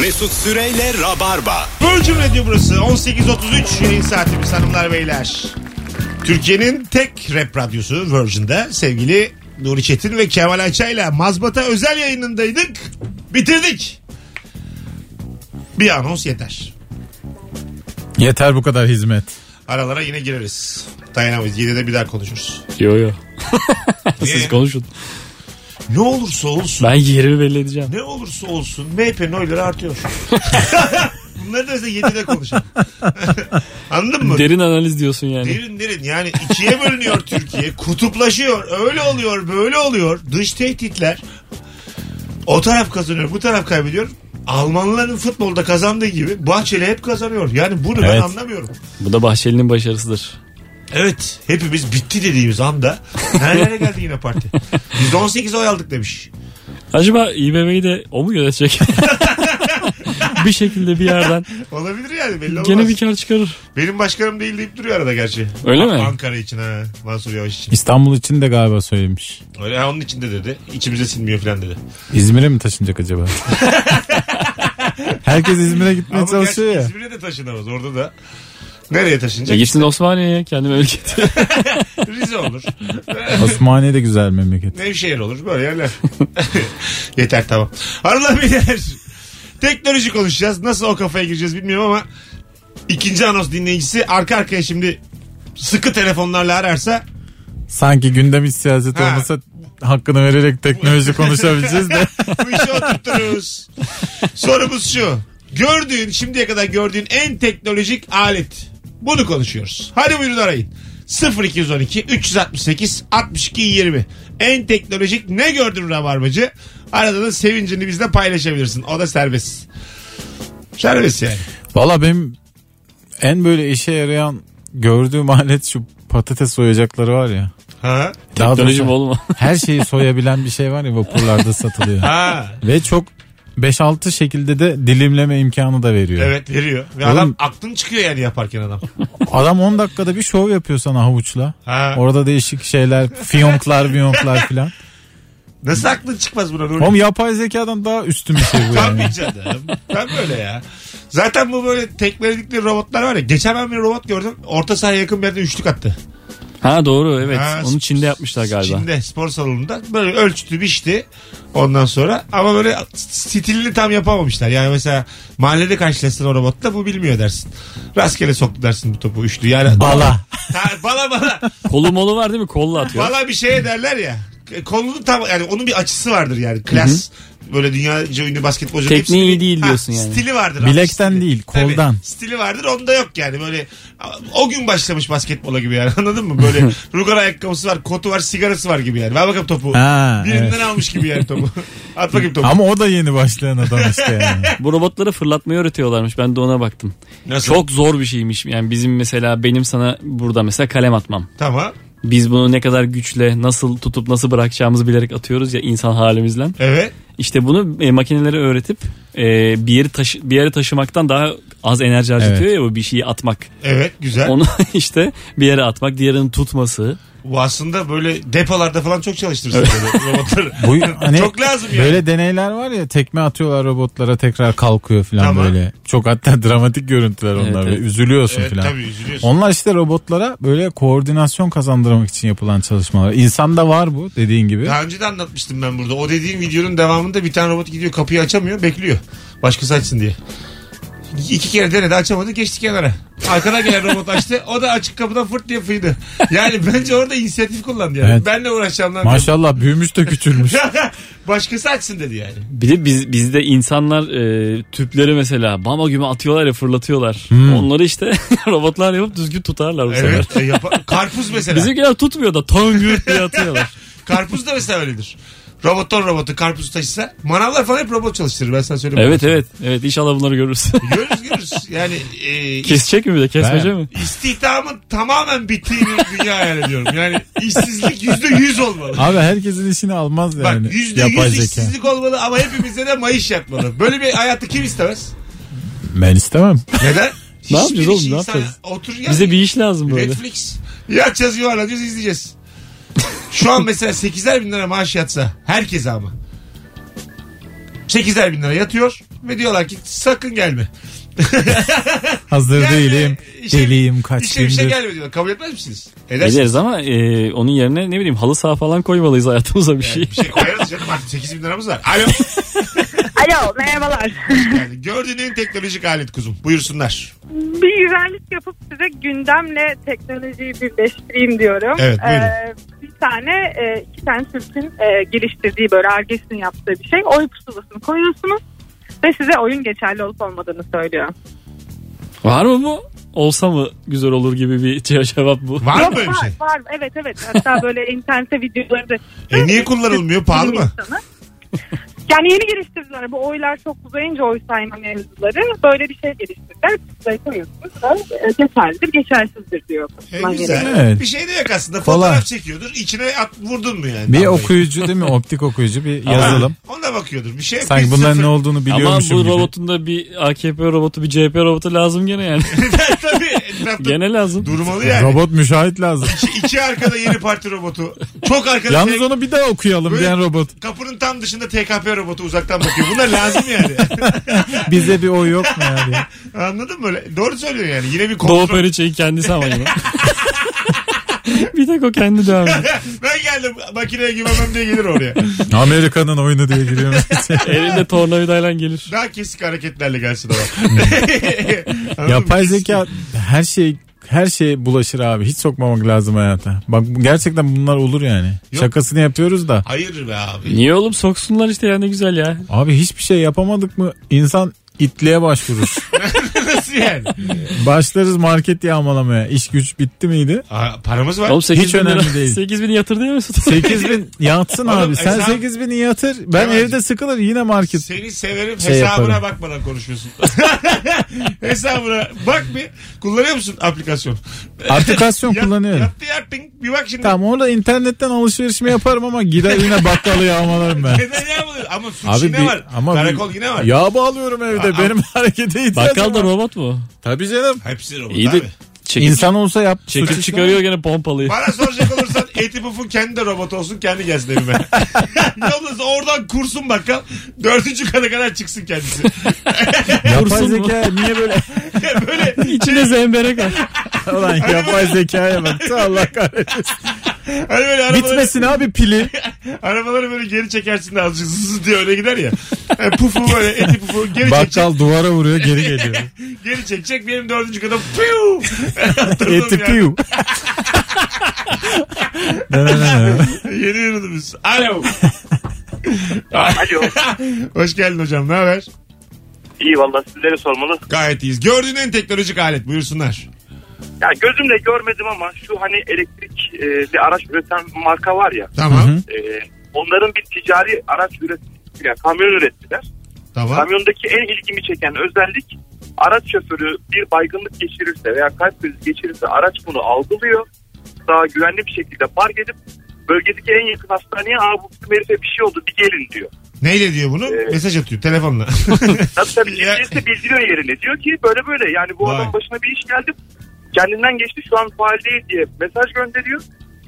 Mesut Süreyle Rabarba. Virgin Radio burası. 18.33 yayın saatimiz hanımlar beyler. Türkiye'nin tek rap radyosu Virgin'de sevgili Nuri Çetin ve Kemal Ayça'yla Mazbata özel yayınındaydık. Bitirdik. Bir anons yeter. Yeter bu kadar hizmet. Aralara yine gireriz. Dayanamayız. 7'de bir daha konuşuruz. Yo yo. Siz konuşun. Ne olursa olsun. Ben yerimi belli edeceğim. Ne olursa olsun MHP'nin oyları artıyor. Bunları da mesela 7'de konuşalım. Anladın mı? Derin analiz diyorsun yani. Derin derin yani ikiye bölünüyor Türkiye. Kutuplaşıyor. Öyle oluyor böyle oluyor. Dış tehditler. O taraf kazanıyor bu taraf kaybediyor. Almanların futbolda kazandığı gibi Bahçeli hep kazanıyor. Yani bunu ben Evet. anlamıyorum. Bu da Bahçeli'nin başarısıdır. Evet hepimiz bitti dediğimiz anda nerelere geldi yine parti. Biz de 18 oy aldık demiş. Acaba İBB'yi de o mu yönetecek? bir şekilde bir yerden Olabilir yani belli olmaz. gene bir kar çıkarır. Benim başkanım değil deyip duruyor arada gerçi. Öyle mi? Ankara için ha. Mansur Yavaş için. İstanbul için de galiba söylemiş. Öyle ha, onun için de dedi. İçimize sinmiyor falan dedi. İzmir'e mi taşınacak acaba? Herkes İzmir'e gitmeye Ama çalışıyor gerçi ya. İzmir'e de taşınamaz orada da. Nereye taşınacak? gitsin Osmaniye'ye kendi memleketi. Rize olur. Osmaniye de güzel memleket. Nevşehir olur. Böyle yerler. Yeter tamam. Hanımlar beyler. Teknoloji konuşacağız. Nasıl o kafaya gireceğiz bilmiyorum ama ikinci anons dinleyicisi arka arkaya şimdi sıkı telefonlarla ararsa Sanki gündem hiç siyaset Ha. olmasa hakkını vererek teknoloji konuşabileceğiz de. bu işi oturturuz. Sorumuz şu. Gördüğün şimdiye kadar gördüğün en teknolojik alet. Bunu konuşuyoruz. Hadi buyurun arayın. 0212 368 62 20. En teknolojik ne gördün Rabarbacı? Arada da sevincini bizle paylaşabilirsin. O da serbest. Serbest yani. Valla benim en böyle işe yarayan gördüğüm alet şu patates soyacakları var ya. Ha? Daha Teknoloji mi oğlum? her şeyi soyabilen bir şey var ya vapurlarda satılıyor. Ha. Ve çok 5-6 şekilde de dilimleme imkanı da veriyor. Evet veriyor. Ve Oğlum- adam aklın çıkıyor yani yaparken adam. Adam 10 dakikada bir şov yapıyor sana havuçla. Ha. Orada değişik şeyler, fiyonklar, fiyonklar filan. Nasıl aklın çıkmaz buna Nuri? Oğlum yapay zekadan daha üstün bir şey bu yani. Tabii canım. Tam böyle ya. Zaten bu böyle tekmeledikleri robotlar var ya. Geçen ben bir robot gördüm. Orta sahaya yakın bir yerde üçlük attı. Ha doğru evet. Ha, Onu Çin'de yapmışlar galiba. Çin'de spor salonunda. Böyle ölçtü biçti. Ondan sonra ama böyle stilini tam yapamamışlar. Yani mesela mahallede karşılaşsın o robotla bu bilmiyor dersin. Rastgele soktu dersin bu topu üçlü. Yani Bala. Ha, bala bala. Kolu molu var değil mi? Kolla atıyor. Bala bir şeye derler ya. Kolunu tam yani onun bir açısı vardır yani. Klas. Böyle dünyaca ünlü basketbolcu. Tekniği iyi değil Ha, diyorsun yani. Stili vardır. Bilekten Stili. değil, Tabii, koldan. stili vardır onda yok yani böyle o gün başlamış basketbola gibi yani anladın mı? Böyle rugar ayakkabısı var, kotu var, sigarası var gibi yani. Ver bakalım topu. Ha, Birinden evet. almış gibi yani topu. At bakayım topu. Ama o da yeni başlayan adam işte yani. Bu robotları fırlatmayı öğretiyorlarmış. Ben de ona baktım. Nasıl? Çok zor bir şeymiş. Yani bizim mesela benim sana burada mesela kalem atmam. Tamam. Biz bunu ne kadar güçle nasıl tutup nasıl bırakacağımızı bilerek atıyoruz ya insan halimizle. Evet. İşte bunu e, makinelere öğretip e, bir yeri taşı bir yere taşımaktan daha az enerji harcatıyor ya bu bir şeyi atmak. Evet güzel. Onu işte bir yere atmak, diğerinin tutması. Bu aslında böyle depolarda falan çok çalıştırırsın böyle robotları. Bu hani Çok lazım yani. Böyle deneyler var ya tekme atıyorlar robotlara tekrar kalkıyor falan Tamam. böyle. Çok hatta dramatik görüntüler onlar Evet, ve evet. üzülüyorsun Evet, falan. tabii üzülüyorsun. Onlar işte robotlara böyle koordinasyon kazandırmak için yapılan çalışmalar. İnsanda var bu dediğin gibi. Daha önce de anlatmıştım ben burada. O dediğim videonun devamında bir tane robot gidiyor kapıyı açamıyor bekliyor. Başkası açsın diye. İki kere denedi açamadı geçti kenara. Arkadan gelen robot açtı. O da açık kapıdan fırt diye fıydı. Yani bence orada inisiyatif kullandı yani. Evet. Benle uğraşacağım lan. Maşallah büyümüş de küçülmüş. Başkası açsın dedi yani. Bir de biz, bizde insanlar e, tüpleri mesela bama gibi atıyorlar ya fırlatıyorlar. Hmm. Onları işte robotlar yapıp düzgün tutarlar bu sefer. Evet. e, yapa- Karpuz mesela. Bizimkiler tutmuyor da tangır diye atıyorlar. Karpuz da mesela öyledir. Robottan robotu karpuzu taşısa manavlar falan hep robot çalıştırır ben sana söyleyeyim. evet evet. Evet inşallah bunları görürüz. Görürüz görürüz. Yani e, Kesecek mi bir de kesmece mi? istihdamın tamamen bittiği bir dünya hayal ediyorum. Yani işsizlik yüzde yüz olmalı. Abi herkesin işini almaz Bak yani. yüzde yapay yüz zeka. işsizlik olmalı ama hepimize de mayış yatmalı. Böyle bir hayatı kim istemez? Ben istemem. Neden? Ne yapacağız Hiçbir oğlum, ne yapacağız? Otur ya. Bize bir iş lazım böyle. Netflix. Yatacağız yuvarlanacağız izleyeceğiz. Şu an mesela 8'er bin lira maaş yatsa herkese ama. 8'er bin lira yatıyor ve diyorlar ki sakın gelme. Hazır Yani değilim. işe- Deliyim kaç İşe bir şey gündür. gelme diyorlar. Kabul etmez misiniz? Edersiniz. Ederiz ama e, onun yerine ne bileyim halı saha falan koymalıyız hayatımıza bir şey. Bir şey koyarız canım artık 8 bin liramız var. Alo. Alo merhabalar. Yani gördüğün en teknolojik alet kuzum. Buyursunlar. bir güzellik yapıp size gündemle teknolojiyi birleştireyim diyorum. Evet, buyurun. Ee, bir tane e, iki tane Türk'ün e, geliştirdiği böyle Arges'in yaptığı bir şey. Oy pusulasını koyuyorsunuz ve size oyun geçerli olup olmadığını söylüyor. Var mı bu? Olsa mı güzel olur gibi bir ce- cevap bu. Var mı böyle bir var, şey? var evet evet hatta böyle internette videoları da. E niye kullanılmıyor? Pahalı mı? Yani yeni geliştirdiler. Bu oylar çok uzayınca oy sayma mevzuları. Böyle bir şey geliştirdiler. Ve, e, Geçerlidir, geçersizdir diyor. E, güzel. Evet. Bir şey de yok aslında. Kolay. Fotoğraf çekiyordur. İçine at, vurdun mu yani? Bir Damlayı? okuyucu değil mi? Optik okuyucu bir yazılım. Ha, Ona bakıyordur. Bir şey Sanki bunların sıfır. ne olduğunu Ama biliyormuşum bu gibi. robotun da bir AKP robotu bir CHP robotu lazım gene yani. Tabii etrafta gene lazım. durmalı yani. Robot müşahit lazım. İki, iki arkada yeni parti robotu. Çok arkada Yalnız tek- onu bir daha okuyalım Böyle- diyen robot. kapının tam dışında TKP robotu uzaktan bakıyor. Bunlar lazım yani. Bize bir oy yok mu yani? Anladın mı? Öyle? Doğru söylüyor yani. Yine bir Doğu kontrol. Perinçek'in kendisi ama yine. bir tek o kendi devam ediyor. ben geldim makineye güvenmem diye gelir oraya. Amerika'nın oyunu diye giriyorum. Elinde tornavidayla gelir. Daha kesik hareketlerle gelsin ama. Anladın Yapay mı? zeka her şey her şeye bulaşır abi. Hiç sokmamak lazım hayata. Bak gerçekten bunlar olur yani. Yok. Şakasını yapıyoruz da. Hayır be abi. Niye oğlum soksunlar işte ya ne güzel ya. Abi hiçbir şey yapamadık mı insan itliğe başvurur. Nasıl yani? Başlarız market yağmalamaya. İş güç bitti miydi? Aa, paramız var. Oğlum 8 Hiç bin lira, önemli değil. 8 bin yatır değil Mesut? 8 bin yatsın Oğlum, abi. Sen hesap- 8 bini yatır. Ben Kemal- evde sıkılır yine market. Seni severim Şey hesabına yaparım. bakmadan konuşuyorsun. hesabına bak bir kullanıyor musun aplikasyon? Aplikasyon kullanıyorum. Yaptı yaptın bir bak şimdi. Tamam orada internetten alışverişimi yaparım ama gider yine bakkalı yağmalarım ben. Neden yapmadın? Ama suç Abi yine bir- var. ama Karakol bir- yine var. Yağ bağlıyorum evde. Aa, Benim harekete ihtiyacım Bakkal da var. Robot mu? Tabii canım. Hepsi robot İyi abi. çekip, İnsan olsa yap. çekip çıkarıyor gene pompalıyı. Bana soracak olursan eti pufun kendi de robot olsun kendi gelsin evime. Yalnız oradan kursun bakkal. Dördüncü kata kadar çıksın kendisi. Yapay Kursun mu? zeka niye böyle? Böyle İçinde zemberek var. Ulan yapay zekaya bak. Allah kahretsin. Hani böyle arabaları, Bitmesin abi pili. arabaları böyle geri çekersin de azıcık zız diye öne gider ya. Yani pufu böyle eti pufu geri çekecek. Bakkal duvara vuruyor geri geliyor. Geri çekecek benim dördüncü kata piu. Eti piyu. Yeni ürünümüz. Alo. Alo. Hoş geldin hocam ne haber? İyi valla sizlere sormalı. Gayet iyiyiz. Gördüğün en teknolojik alet buyursunlar. Ya gözümle görmedim ama şu hani elektrik e, araç üreten marka var ya. Tamam. e, onların bir ticari araç üret yani kamyon ürettiler. Tamam. Kamyondaki en ilgimi çeken özellik araç şoförü bir baygınlık geçirirse veya kalp krizi geçirirse araç bunu algılıyor. Daha güvenli bir şekilde fark edip bölgedeki en yakın hastaneye Aa, bu herife bir şey oldu bir gelin diyor. Neyle diyor bunu? Ee, Mesaj atıyor telefonla. Tabii tabii Ya- GPS'te bildiriyor yerini. Diyor ki böyle böyle yani bu Vay. adam başına bir iş geldi. Kendinden geçti şu an faal değil diye mesaj gönderiyor.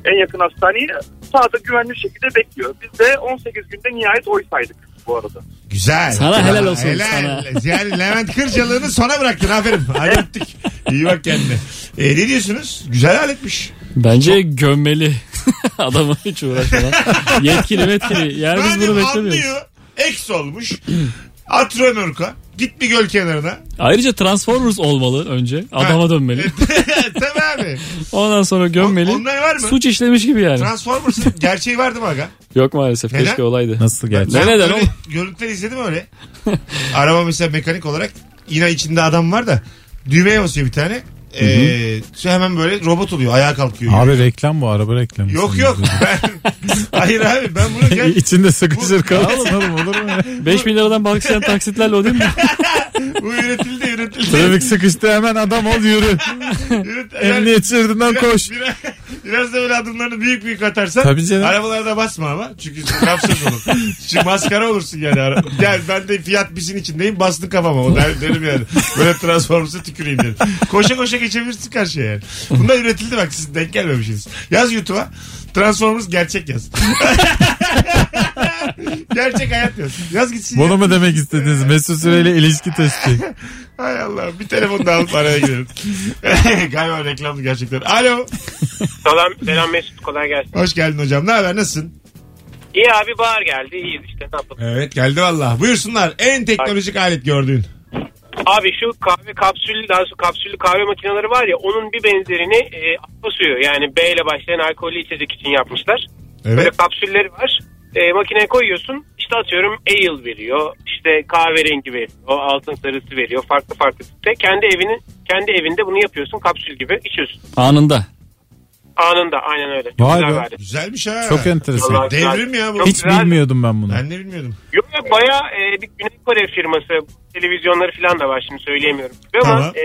En yakın hastaneyi sağda güvenli şekilde bekliyor. Biz de 18 günde nihayet oy saydık bu arada. Güzel. Sana helal olsun, Helal. sana. Yani Levent Kırcalığını sona bıraktın aferin. Hadi öptük. İyi bak kendine. E, ne diyorsunuz? Güzel aletmiş. Bence gömmeli. Adamı hiç uğraşmadan. Yetkili metkili. Yani biz Madem bunu beklemiyoruz. anlıyor. Ex olmuş. Atron Urka. Git bir göl kenarına. Ayrıca Transformers olmalı önce. Adama dönmeli. Tabii abi. Ondan sonra gömmeli. Onlar var mı? Suç işlemiş gibi yani. Transformers'ın gerçeği vardı mı aga? Yok maalesef. Neden? Keşke olaydı. Nasıl gerçek? Ne neden öyle oğlum? Görüntüler izledim öyle. Araba mesela mekanik olarak yine içinde adam var da düğmeye basıyor bir tane. Ee, hemen böyle robot oluyor. Ayağa kalkıyor. Abi reklam bu araba reklamı. Yok yok. Ben, hayır abi ben bunu gel, İçinde sıkışır kalırsın oğlum olur mu? ya? 5 bin liradan başlayan taksitlerle o değil mi? bu üretildi üretildi. Trafik sıkıştı hemen adam ol yürü. Üret- Emniyet şeridinden koş. Biraz, biraz da böyle adımlarını büyük büyük atarsan. Tabii canım. Arabalarda basma ama. Çünkü lafsız olur. Çünkü maskara olursun yani. Ara- Gel ben de fiyat bisin içindeyim bastın kafama. O der, derim yani. Böyle transformersa tüküreyim derim. Koşa koşa geçebilirsin karşıya yani. Bunlar üretildi bak siz denk gelmemişsiniz. Yaz YouTube'a. Transformers gerçek yaz. gerçek hayat yaz. Yaz gitsin Bunu ya. mu demek istediniz? Mesut Süreyle ilişki testi. Hay Allah. Bir telefon daha alıp araya girelim. Galiba reklamdı gerçekten. Alo. Selam, selam Mesut kolay gelsin. Hoş geldin hocam. Ne haber? Nasılsın? İyi abi bahar geldi iyiyiz işte ne yapalım. Evet geldi valla. Buyursunlar. En teknolojik alet gördüğün. Abi şu kahve kapsüllü daha doğrusu kapsüllü kahve makineleri var ya onun bir benzerini e, suyu yani B ile başlayan alkollü içecek için yapmışlar. Böyle Evet. kapsülleri var. E, makineye koyuyorsun işte atıyorum ale veriyor işte kahverengi veriyor altın sarısı veriyor farklı farklı tipte. Kendi evinin kendi evinde bunu yapıyorsun kapsül gibi içiyorsun. Anında. Anında aynen öyle. Çok Vay güzel be. bir alet. Güzelmiş ha. Çok enteresan. Vallahi güzel. Devrim ya bu. Çok Hiç güzel. bilmiyordum ben bunu. Ben de bilmiyordum. Yok yok bayağı e, bir Güney Kore firması televizyonları falan da var şimdi söyleyemiyorum. Ama Tamam. e,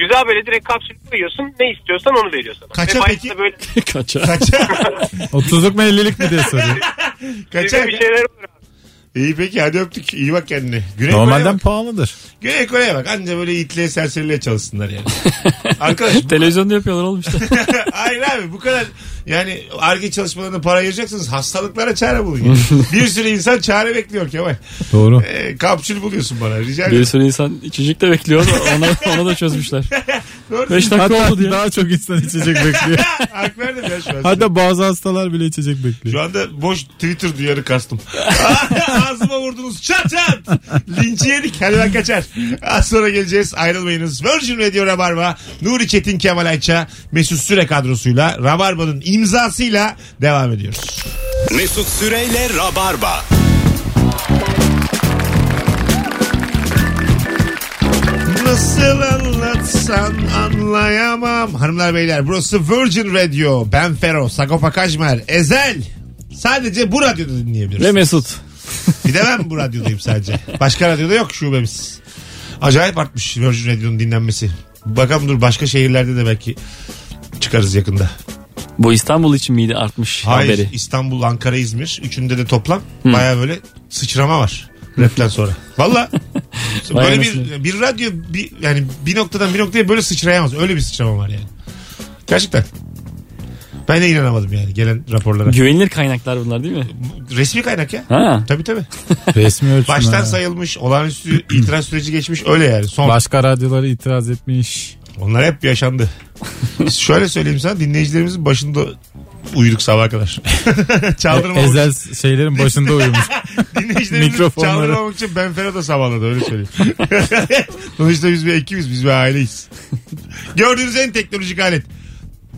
güzel böyle direkt kapsül koyuyorsun ne istiyorsan onu veriyor sana. Kaça Ve peki? böyle Kaça? Kaça? 30'luk mu 50'lik mi diye soruyor. Kaça? bir şeyler olur. İyi peki hadi öptük. İyi bak kendine. Güney Kore'ye Normalden bak. pahalıdır. Güney Kore'ye bak. Anca böyle itliğe serseriliğe çalışsınlar yani. Arkadaş bu- Televizyonda yapıyorlar oğlum işte. Hayır abi bu kadar yani arge çalışmalarına para ayıracaksınız. Hastalıklara çare bulun. yani. bir sürü insan çare bekliyor Kemal. Doğru. Ee, kapsül buluyorsun bana rica Bir ederim. sürü insan içecek de bekliyor. Ona, ona da çözmüşler. Doğru. 5 dakika Hatta oldu diye. daha çok insan içecek bekliyor. Hak verdim ya şu an. Hatta bazı hastalar bile içecek bekliyor. Şu anda boş Twitter duyarı kastım. Ağzıma vurdunuz çat çat. Linç yedik. Hadi ben kaçar. Az sonra geleceğiz. Ayrılmayınız. Virgin Radio Rabarba. Nuri Çetin Kemal Ayça. Mesut Süre kadrosuyla Rabarba'nın imzasıyla devam ediyoruz. Mesut Süreyle Rabarba. Nasıl anlatsan anlayamam. Hanımlar beyler burası Virgin Radio. Ben Fero, Sagopa Kajmer, Ezel. Sadece bu radyoda dinleyebiliriz. Ve Mesut. Bir de ben bu radyodayım sadece. Başka radyoda yok şubemiz. Acayip artmış Virgin Radio'nun dinlenmesi. Bakalım dur başka şehirlerde de belki çıkarız yakında. Bu İstanbul için miydi artmış Hayır haberi? İstanbul, Ankara, İzmir. Üçünde de toplam baya böyle sıçrama var. Rapten sonra. Valla. Böyle bir, bir radyo bir, yani bir noktadan bir noktaya böyle sıçrayamaz. Öyle bir sıçrama var yani. Gerçekten. Ben de inanamadım yani gelen raporlara. Güvenilir kaynaklar bunlar değil mi? Resmi kaynak ya. Ha. Tabii tabii. Resmi ölçüm. Baştan ha. sayılmış, olağanüstü itiraz süreci geçmiş öyle yani. Son. Başka radyoları itiraz etmiş. Onlar hep yaşandı. Şöyle söyleyeyim sana dinleyicilerimizin başında uyuduk sabaha kadar. Çaldırmamak için. Ezel şeylerin başında uyumuş. Dinleyicilerimizi Mikrofonları. çaldırmamak için Ben Ferhat da sabahladı öyle söyleyeyim. Sonuçta biz bir ekibiz biz bir aileyiz. Gördüğünüz en teknolojik alet.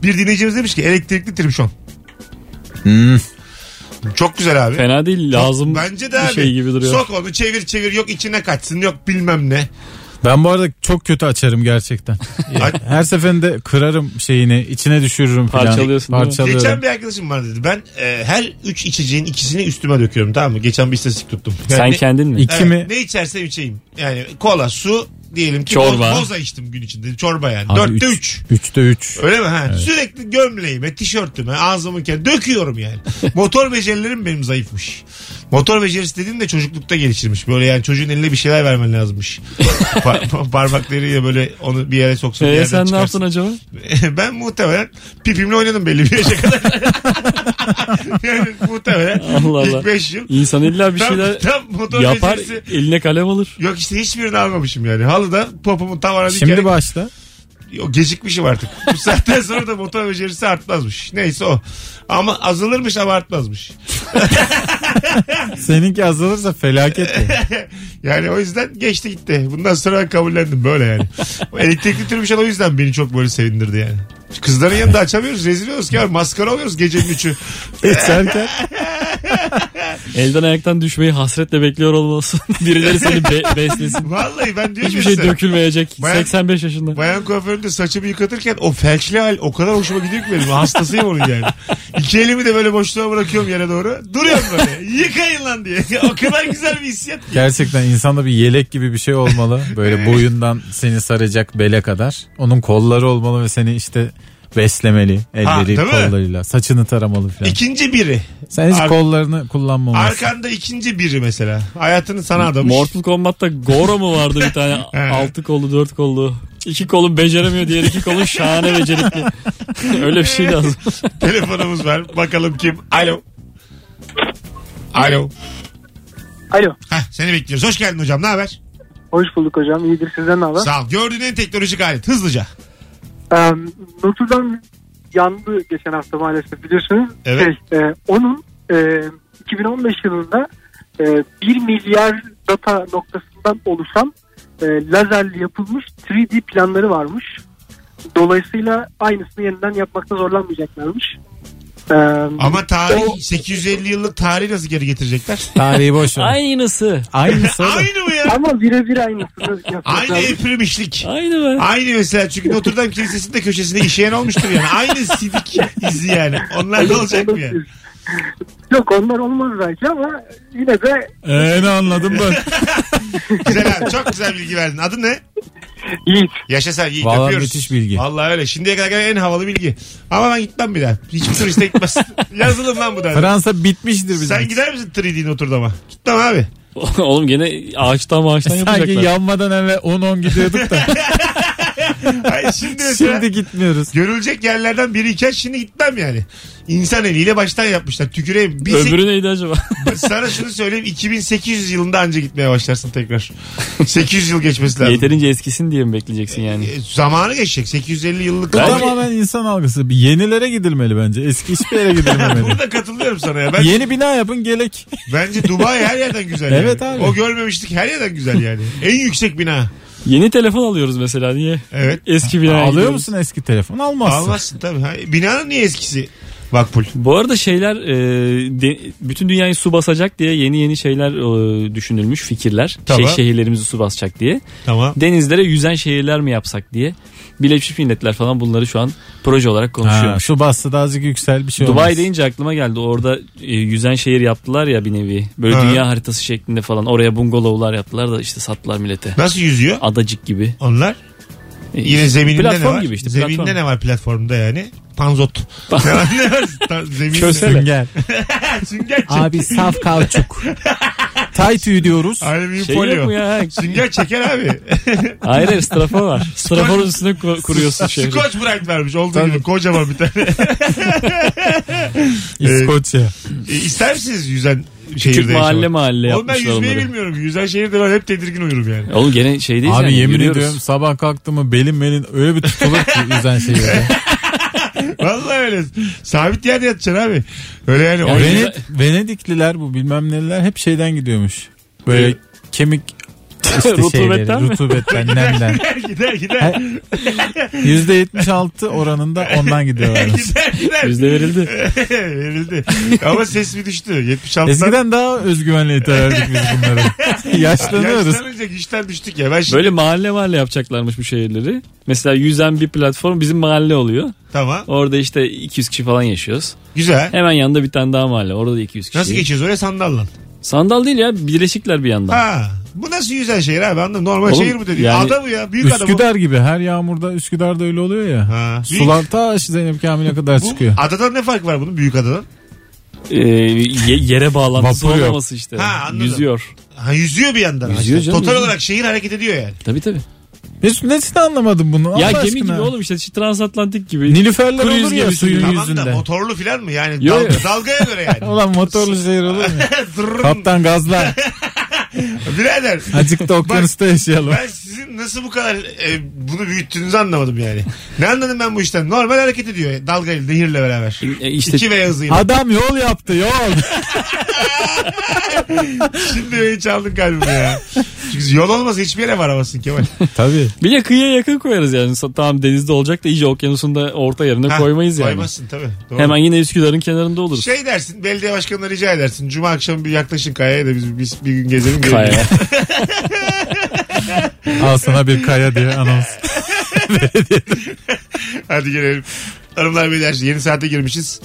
Bir dinleyicimiz demiş ki elektrikli tribüşon. Hmm. Çok güzel abi. Fena değil. Lazım Bence de bir abi. şey gibi duruyor. Sok onu çevir çevir yok içine kaçsın yok bilmem ne. Ben bu arada çok kötü açarım gerçekten. Her seferinde kırarım şeyini, içine düşürürüm falan. Parçalıyorsun değil mi? Parçalıyorum. Geçen bir arkadaşım var dedi. Ben e, her üç içeceğin ikisini üstüme döküyorum tamam mı? Geçen bir istatistik tuttum. Sen Yani- kendin mi? İki Evet, mi? Ne içersem içeyim. Yani kola, su diyelim ki Çorba. boz- boza içtim gün içinde. Çorba yani. Abi Dörtte üç. üç. Üçte üç. Öyle mi? Ha? Sürekli gömleğime, tişörtüme, ağzımı kere döküyorum yani. Motor becerilerim benim zayıfmış. Motor becerisi dediğin de çocuklukta geliştirmiş. Böyle yani çocuğun eline bir şeyler vermen lazımmış. Pa- pa- parmaklarıyla böyle onu bir yere soksun. bir Ee, yerden sen ne çıkarsın. yaptın acaba? ben muhtemelen pipimle oynadım belli bir yaşa kadar. yani muhtemelen Allah Allah. ilk 5 yıl. İnsan illa bir Tam, şeyler tam motor yapar becerisi. eline kalem alır. Yok işte hiçbirini almamışım yani. Halıda popomu tavana Şimdi dikerek başla. o gecikmişim artık. Bu saatten sonra da motor becerisi artmazmış. Neyse o. Ama azalırmış ama artmazmış. Seninki azalırsa felaket. ya. Yani o yüzden geçti gitti. Bundan sonra ben kabullendim böyle yani. O Elektrikli tırmışan o yüzden beni çok böyle sevindirdi yani. Kızların yanında açamıyoruz. Rezil oluyoruz ki abi. Maskara oluyoruz gecenin üçü. İçerken Elden ayaktan düşmeyi hasretle bekliyor olmalısın. Birileri seni be- beslesin. Vallahi ben diyorum Hiçbir şey size, dökülmeyecek. Bayan- 85 yaşında. Bayan kuaföründe saçımı yıkatırken o felçli hal o kadar hoşuma gidiyor ki benim. Hastasıyım onun yani. İki elimi de böyle boşluğa bırakıyorum yere doğru. Duruyorum böyle. Yıkayın lan diye. o kadar güzel bir hissiyat. gerçekten insanda bir yelek gibi bir şey olmalı. Böyle boyundan seni saracak bele kadar. Onun kolları olmalı ve seni işte beslemeli elleri değil mi? kollarıyla. Saçını taramalı falan. İkinci biri. Sen hiç Ar- kollarını kullanmamalısın. Arkanda ikinci biri mesela. Hayatını sana adamış. Mortal Kombat'ta Goro mu vardı bir tane altı kollu dört kollu. İki kolun beceremiyor diğer iki kolun şahane becerikli. Öyle bir şey lazım. Telefonumuz var. Bakalım kim? Alo. Alo. Alo. Heh, seni bekliyoruz. Hoş geldin hocam. Ne haber? Hoş bulduk hocam. İyidir sizden ne haber? Sağ ol. Gördüğün en teknolojik alet. Hızlıca. Ee, Notre Dame yandı geçen hafta maalesef biliyorsunuz. Evet. Şey, e, onun e, 2015 yılında e, 1 milyar data noktasından oluşan e, lazerli yapılmış 3D planları varmış. Dolayısıyla aynısını yeniden yapmakta zorlanmayacaklarmış. Ee, Ama tarih o- 850 yıllık tarihi nasıl geri getirecekler? Tarihi boş ver. Aynısı. Aynısı. Aynı mı ya? ama birebir aynısını Aynı eprimişlik. Aynı be. Aynı mesela çünkü Notre Dame Kilisesi'nde köşesinde işeyen olmuştur yani. Aynı sidik izi yani. Onlar ne olacak mı yani? Yok onlar olmaz belki ama yine de Ee, ne anladım ben. Güzel abi çok güzel bilgi verdin. Adı ne? Yiğit. Yaşa sen Yiğit Vallahi öpüyoruz. müthiş bilgi. Vallahi öyle. Şimdiye kadar gelen en havalı bilgi. Ama ben gitmem bir daha. Hiçbir turiste gitmez. Yazılım lan bu da. Fransa bitmiştir bizim. Sen gider misin 3D Notre Dame'a? Gitmem abi. Oğlum gene ağaçtan ağaçtan Sanki yapacaklar. yanmadan evvel 10-10 gidiyorduk da. Şimdi mesela Şimdi gitmiyoruz. görülecek yerlerden biriyken şimdi gitmem yani. İnsan eliyle baştan yapmışlar. Tüküreyim. Bir Öbürü neydi acaba? sana şunu söyleyeyim. 2800 yılında anca gitmeye başlarsın tekrar. 800 yıl geçmesi lazım. Yeterince eskisin diye mi bekleyeceksin yani? E, Zamanı geçecek. 850 yıllık. Bu Abi, tamamen insan algısı. Bir yenilere gidilmeli bence. Eski hiçbir yere gidilmemeli. Burada katılıyorum sana ya. Ben, Yeni bina yapın gelek. bence Dubai her yerden güzel. Evet yani. abi. O görmemiştik her yerden güzel yani. En yüksek bina. Yeni telefon alıyoruz mesela niye? Evet. Eski binaya Alıyor gidiyoruz. musun eski telefon? Almazsın. Almazsın tabii. Ha, Binanın niye eskisi? Makbul. Bu arada şeyler e, de- bütün dünyayı su basacak diye yeni yeni şeyler e, düşünülmüş fikirler. Tamam. Şey şehirlerimizi su basacak diye. Tamam. Denizlere yüzen şehirler mi yapsak diye. Birleşmiş Milletler falan bunları şu an proje olarak Ha, konuşuyor. şu bastı da azıcık yüksel bir şey Dubai olmaz. deyince aklıma geldi. Orada e, yüzen şehir yaptılar ya bir nevi. Böyle Ha. dünya haritası şeklinde falan. Oraya bungalovlar yaptılar da işte sattılar millete. Nasıl yüzüyor? Adacık gibi. Onlar E, yine zemininde ne platform var? gibi işte. zemininde platform. ne var platformda yani? Panzot. ne var? Ne var? Kösele. Sünger. Sünger. Abi saf kauçuk. Tay tüy diyoruz. Alüminyum Şey yok folyo. mu ya? Sünger çeker abi. Hayır hayır strafor var. Straforun üstüne ku- kuruyorsun şehri. Scotch Brite vermiş olduğu Tabii. gibi kocaman bir tane. İskoçya. e, ister misiniz yüzen Küçük şehirde mahalle yaşamak? mahalle Oğlum ben yapmışlar yüzmeyi onları. bilmiyorum. Yüzen şehirde ben hep tedirgin uyurum yani. Oğlum gene şeydeyiz Abi yani. yemin yürüyoruz. ediyorum sabah kalktım mı belim belin öyle bir tutulur ki yüzen şehirde. Vallahi öyle. Sabit yerde yatacaksın abi. Öyle yani. Ya Vened- Venedikliler bu bilmem neler hep şeyden gidiyormuş. Böyle Evet. kemik işte Rutubetten şeyleri, mi? rutubetten, nemden. gider gider. %76 oranında ondan gidiyorlar. gider gider. Yüzde verildi. Verildi. Ama ses mi düştü? 76'dan. Eskiden daha özgüvenle iterdik biz bunları. Yaşlanıyoruz. Yaşlanınca güçten düştük ya. Ben şimdi... Böyle mahalle mahalle yapacaklarmış bu şehirleri. Mesela yüzen bir platform bizim mahalle oluyor. Tamam. Orada işte 200 kişi falan yaşıyoruz. Güzel. Hemen yanında bir tane daha mahalle. Orada da 200 kişi. Nasıl geçiyoruz oraya sandalla? Sandal değil ya birleşikler bir yandan. Ha. Bu nasıl yüzen şehir abi anladın? Normal Oğlum, şehir bu dedi. yani- Ada bu ya. Büyük ada bu. Üsküdar gibi her yağmurda Üsküdar'da öyle oluyor ya. Ha. Büyük- Sular ta Zeynep Kamil'e kadar Bu çıkıyor. adadan ne fark var bunun büyük adadan? Ee, ye- yere bağlantısı Vapur olmaması işte. Ha, anladım. Yüzüyor. Ha yüzüyor bir yandan. Yüzüyor canım, Total yüzüyor. olarak şehir hareket ediyor yani. Tabii tabii. Mesut nesini anlamadım bunu? ya Allah gemi aşkına. gibi oğlum işte transatlantik gibi. Nilüferler Kruz olur ya gemisi suyun gibi. Tamam yüzünde. da motorlu falan mı? Yani Yo, dalga, yo. dalgaya göre yani. Ulan motorlu şehir olur mu? Kaptan gazla. Birader Azıcık da okyanusta yaşayalım. ben nasıl bu kadar e, bunu büyüttüğünüzü anlamadım yani. Ne anladım ben bu işten? Normal hareket ediyor. Dalgayla, nehirle beraber. E, işte- İki ve hızıyla. Adam yol yaptı yol. Şimdi beni çaldın kalbimi ya. Çünkü yol olmasa hiçbir yere varamazsın Kemal. Tabii. Bir de kıyıya yakın koyarız yani. Tamam denizde olacak da iyice okyanusun da orta yerine Ha, koymayız yani. Koymazsın tabii. Doğru. Hemen yine Üsküdar'ın kenarında oluruz. Şey dersin belediye başkanına rica edersin. Cuma akşamı bir yaklaşın kayaya da biz, biz bir gün gezelim. Kaya. Al sana bir kaya diye anons. Hadi gelelim. Hanımlar beyler yeni saate girmişiz.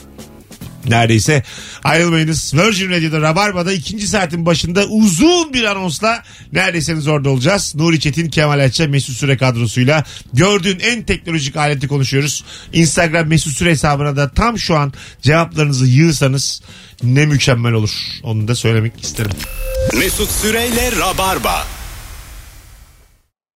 Neredeyse ayrılmayınız. Virgin Radio'da Rabarba'da ikinci saatin başında uzun bir anonsla neredeyseniz orada olacağız. Nuri Çetin, Kemal Ayça, Mesut Süre kadrosuyla gördüğün en teknolojik aleti konuşuyoruz. Instagram Mesut Süre hesabına da tam şu an cevaplarınızı yığsanız ne mükemmel olur. Onu da söylemek isterim. Mesut Süreyle Rabarba.